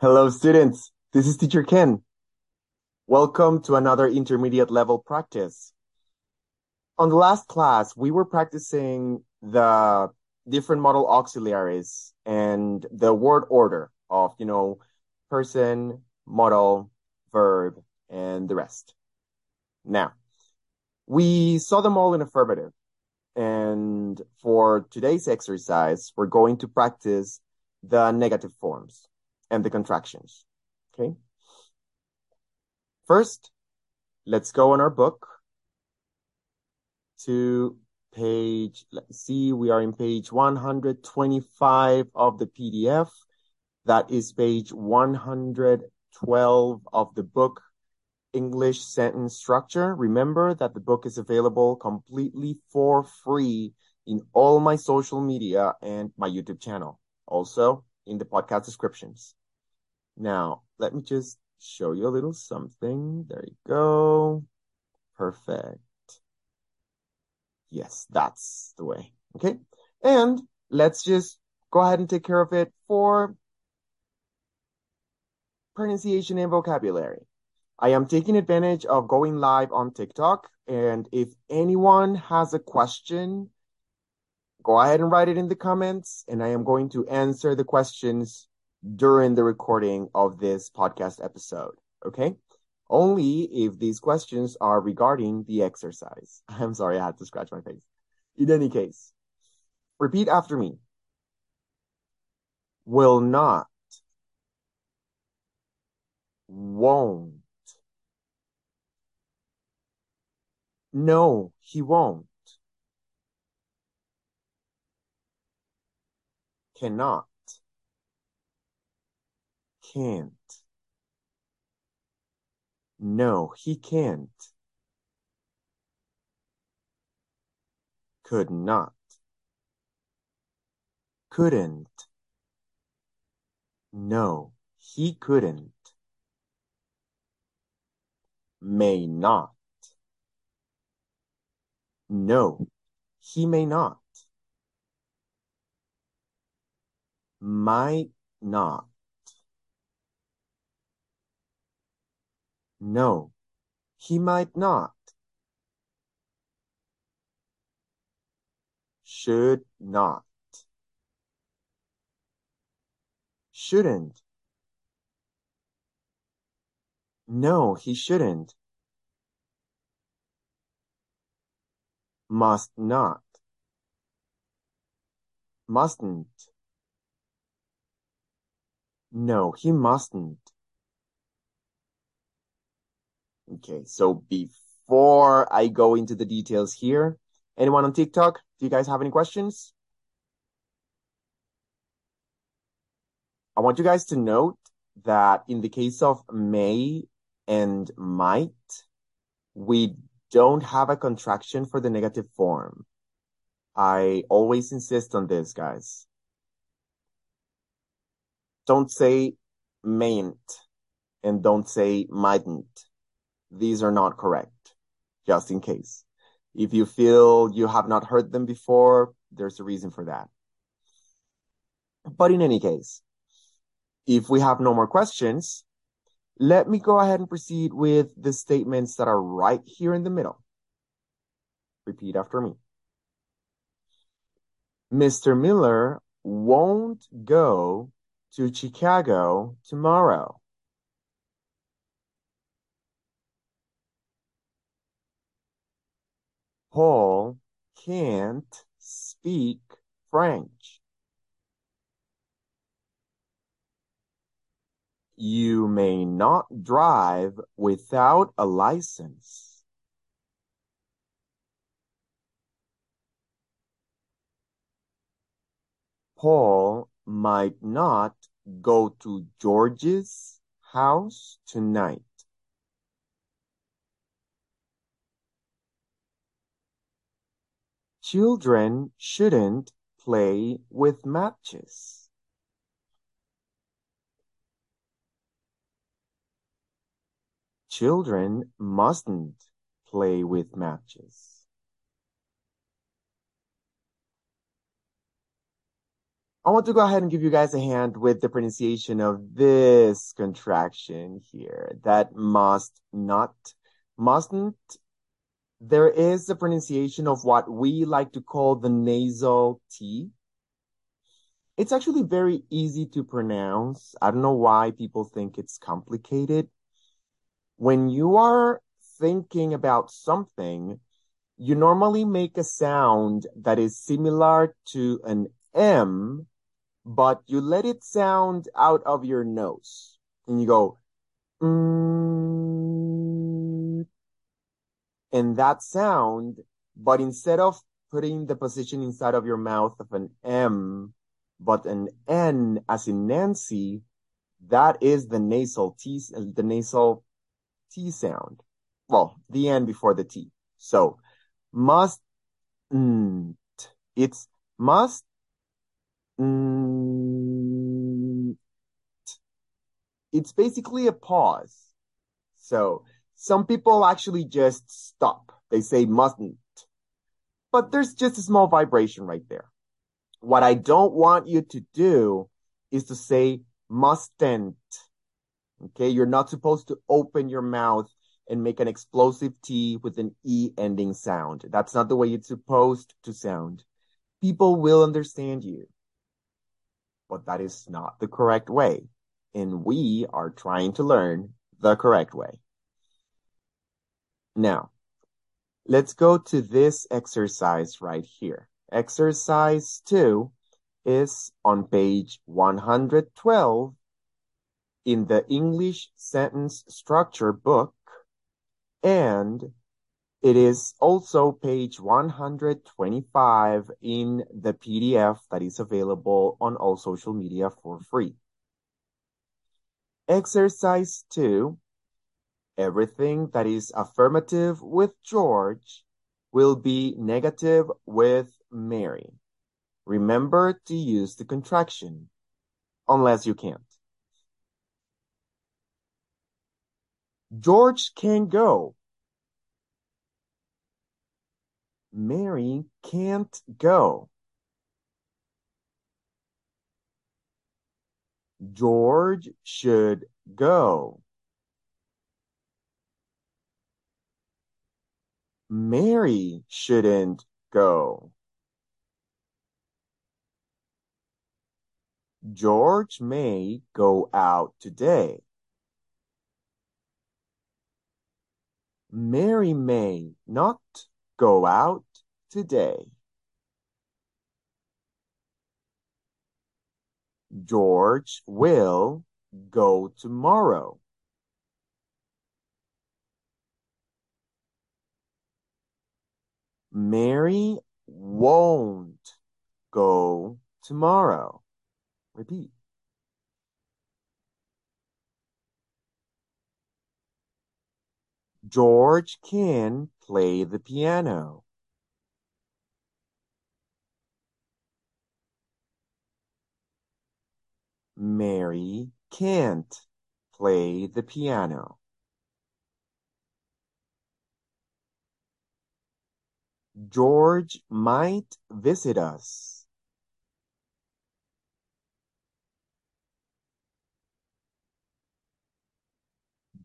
Hello, students. This is Teacher Kenn. Welcome to another intermediate level practice. On the last class, we were practicing the different modal auxiliaries and the word order of, you know, person, modal, verb, and the rest. Now, we saw them all in affirmative. And for today's exercise, we're going to practice the negative forms and the contractions. Okay. First, let's go on our book to page, let's see, we are in page 125 of the PDF. That is page 112 of the book, English Sentence Structure. Remember that the book is available completely for free in all my social media and my YouTube channel. Also in the podcast descriptions. Now, let me just show you a little something. There you go. Perfect. Yes, that's the way. Okay. And let's just go ahead and take care of it for pronunciation and vocabulary. I am taking advantage of going live on TikTok. And if anyone has a question, go ahead and write it in the comments and I am going to answer the questions during the recording of this podcast episode. Okay. Only if these questions are regarding the exercise. I'm sorry, I had to scratch my face. In any case, repeat after me. Will not. Won't. No, he won't. Cannot can't. No, he can't. Could not. Couldn't. No, he couldn't. May not. No, he may not. Might not. No, he might not. Should not. Shouldn't. No, he shouldn't. Must not. Mustn't. No, he mustn't. Okay, so before I go into the details here, anyone on TikTok, do you guys have any questions? I want you guys to note that in the case of may and might, we don't have a contraction for the negative form. I always insist on this, guys. Don't say mayn't and don't say mightn't these are not correct, just in case. If you feel you have not heard them before, there's a reason for that. But in any case, if we have no more questions, let me go ahead and proceed with the statements that are right here in the middle. Repeat after me. Mr. Miller won't go to Chicago tomorrow. Paul can't speak French. You may not drive without a license. Paul might not go to George's house tonight. Children shouldn't play with matches. Children mustn't play with matches. I want to go ahead and give you guys a hand with the pronunciation of this contraction here. That must not, mustn't. There is a pronunciation of what we like to call the nasal T. It's actually very easy to pronounce. I don't know why people think it's complicated. When you are thinking about something, you normally make a sound that is similar to an M but you let it sound out of your nose and you go, mm, and that sound, but instead of putting the position inside of your mouth of an M, but an N as in Nancy, that is the nasal T, the nasal T sound. Well, the N before the T. So must, it's must it's basically a pause. So some people actually just stop. They say mustn't. But there's just a small vibration right there. What I don't want you to do is to say mustn't. Okay. You're not supposed to open your mouth and make an explosive T with an E ending sound. That's not the way it's supposed to sound. People will understand you but that is not the correct way. And we are trying to learn the correct way. Now, let's go to this exercise right here. Exercise two is on page 112 in the English sentence structure book and it is also page 125 in the PDF that is available on all social media for free. Exercise 2. Everything that is affirmative with George will be negative with Mary. Remember to use the contraction, unless you can't. George can go Mary can't go. George should go. Mary shouldn't go. George may go out today. Mary may not go out today. George will go tomorrow. Mary won't go tomorrow. Repeat. George can play the piano. Mary can't play the piano. George might visit us.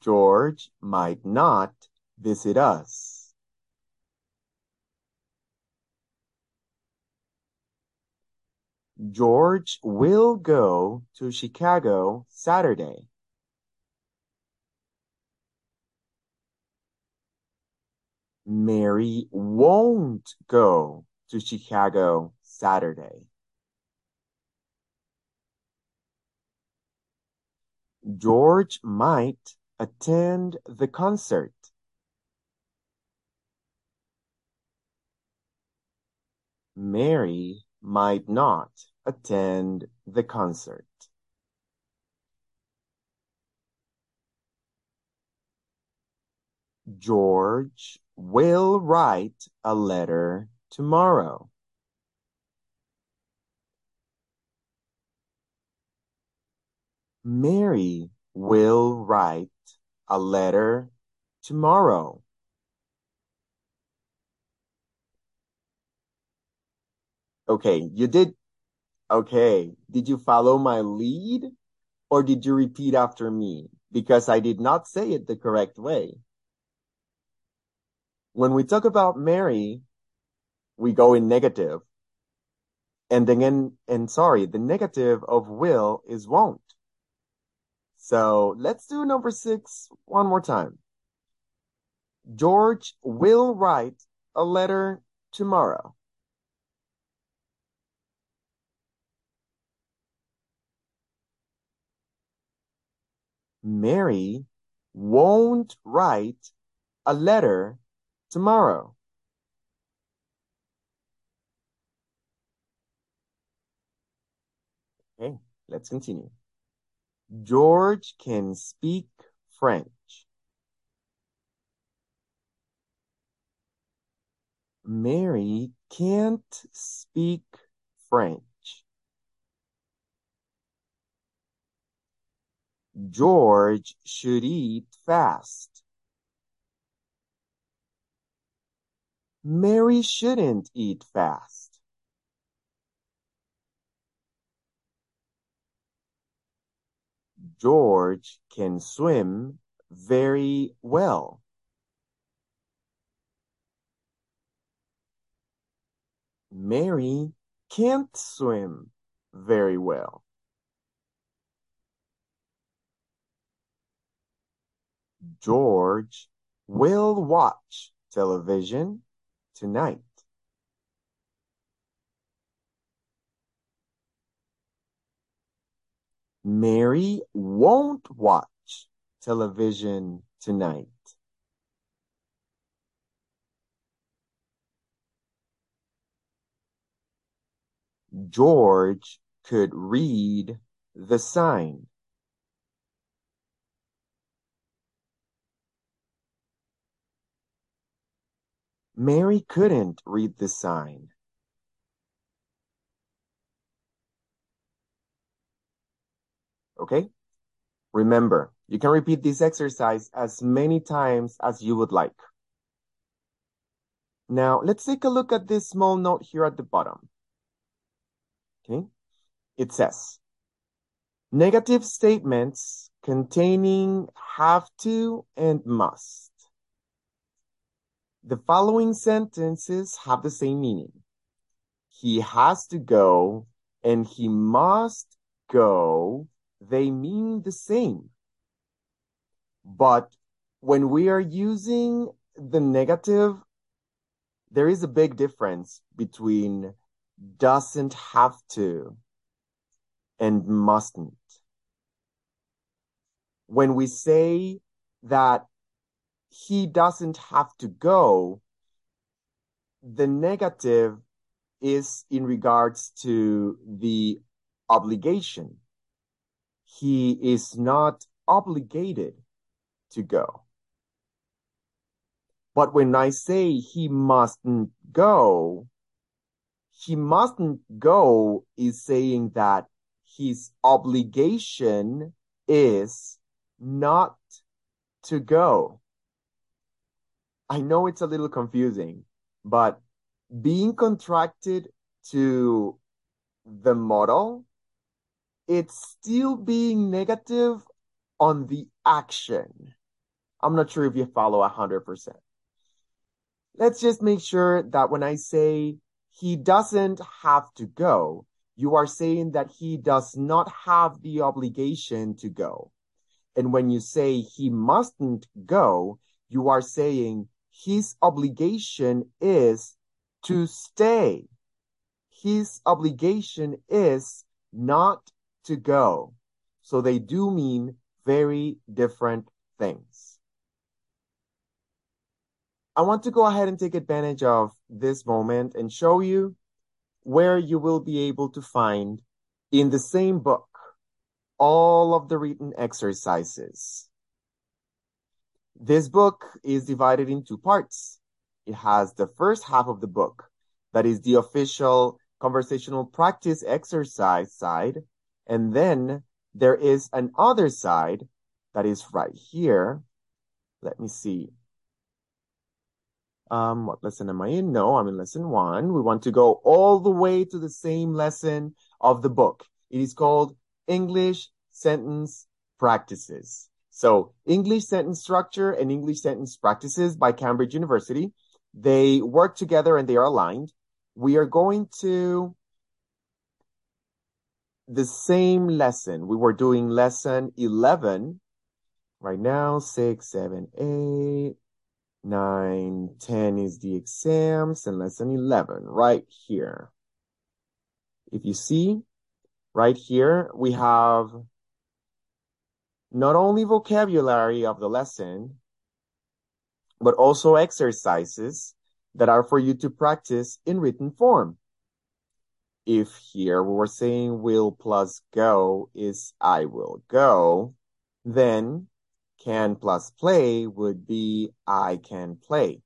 George might not visit us. George will go to Chicago Saturday. Mary won't go to Chicago Saturday. George might attend the concert. Mary might not attend the concert. George will write a letter tomorrow. Mary will write a letter tomorrow. Okay, you did Okay, did you follow my lead or did you repeat after me? Because I did not say it the correct way. When we talk about Mary, we go in negative. And then, in and sorry, the negative of will is won't. So let's do number six one more time. George will write a letter tomorrow. Mary won't write a letter tomorrow. Okay, let's continue. George can speak French. Mary can't speak French. George should eat fast. Mary shouldn't eat fast. George can swim very well. Mary can't swim very well. George will watch television tonight. Mary won't watch television tonight. George could read the sign. Mary couldn't read the sign. Okay? Remember, you can repeat this exercise as many times as you would like. Now, let's take a look at this small note here at the bottom. Okay? It says, negative statements containing have to and must. The following sentences have the same meaning. He has to go and he must go. They mean the same. But when we are using the negative, there is a big difference between doesn't have to and mustn't. When we say that he doesn't have to go, the negative is in regards to the obligation. He is not obligated to go. But when I say he mustn't go, he mustn't go is saying that his obligation is not to go. I know it's a little confusing, but being contracted to the model, it's still being negative on the action. I'm not sure if you follow 100%. Let's just make sure that when I say he doesn't have to go, you are saying that he does not have the obligation to go. And when you say he mustn't go, you are saying his obligation is to stay. His obligation is not to go. So they do mean very different things. I want to go ahead and take advantage of this moment and show you where you will be able to find in the same book all of the written exercises. This book is divided in two parts. It has the first half of the book, that is the official conversational practice exercise side. And then there is an other side that is right here. Let me see. Um, what lesson am I in? No, I'm in lesson one. We want to go all the way to the same lesson of the book. It is called English Sentence Practices. So English Sentence Structure and English Sentence Practices by Cambridge University. They work together and they are aligned. We are going to the same lesson. We were doing lesson 11 right now, six, seven, eight, nine, 10 is the exams and lesson 11 right here. If you see right here, we have not only vocabulary of the lesson, but also exercises that are for you to practice in written form. If here we were saying will plus go is I will go, then can plus play would be I can play,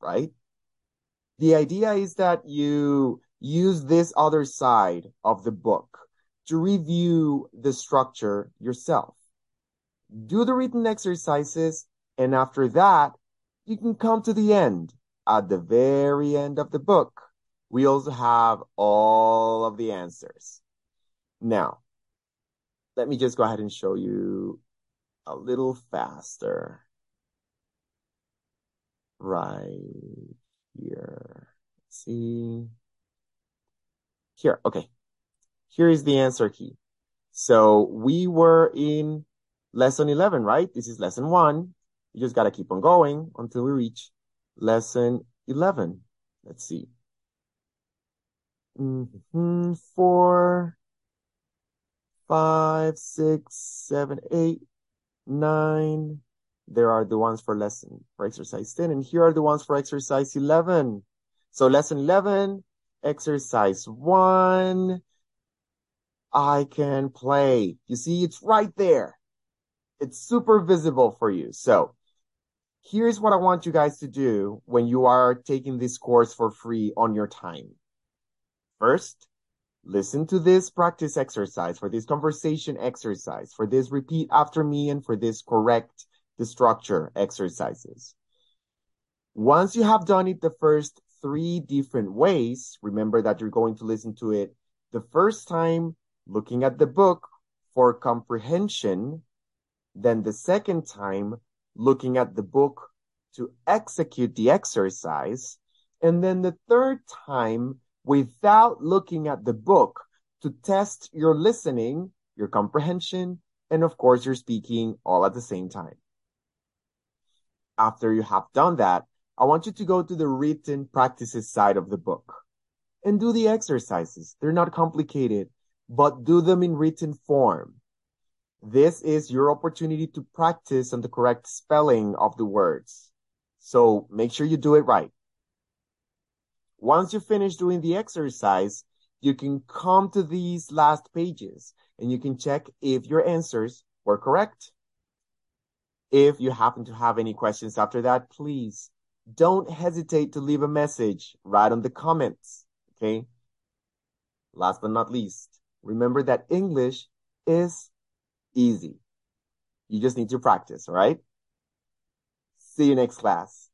right? The idea is that you use this other side of the book to review the structure yourself. Do the written exercises, and after that, you can come to the end. At the very end of the book, we also have all of the answers. Now, let me just go ahead and show you a little faster. Right here. Let's see. Here, okay. Here is the answer key. So we were in lesson 11, right? This is lesson one. You just got to keep on going until we reach lesson 11. Let's see. Mm-hmm. Four, five, six, seven, eight, nine. There are the ones for lesson for exercise 10, and here are the ones for exercise 11. So lesson 11, exercise one, I can play. You see, it's right there. It's super visible for you. So here's what I want you guys to do when you are taking this course for free on your time. First, listen to this practice exercise, for this conversation exercise, for this repeat after me, and for this correct the structure exercises. Once you have done it the first three different ways, remember that you're going to listen to it the first time looking at the book for comprehension, then the second time looking at the book to execute the exercise, and then the third time without looking at the book to test your listening, your comprehension, and of course your speaking all at the same time. After you have done that, I want you to go to the written practices side of the book and do the exercises. They're not complicated, but do them in written form. This is your opportunity to practice on the correct spelling of the words. So make sure you do it right. Once you finish doing the exercise, you can come to these last pages and you can check if your answers were correct. If you happen to have any questions after that, please don't hesitate to leave a message right on the comments. Okay. Last but not least, remember that English is easy. You just need to practice, right? See you next class.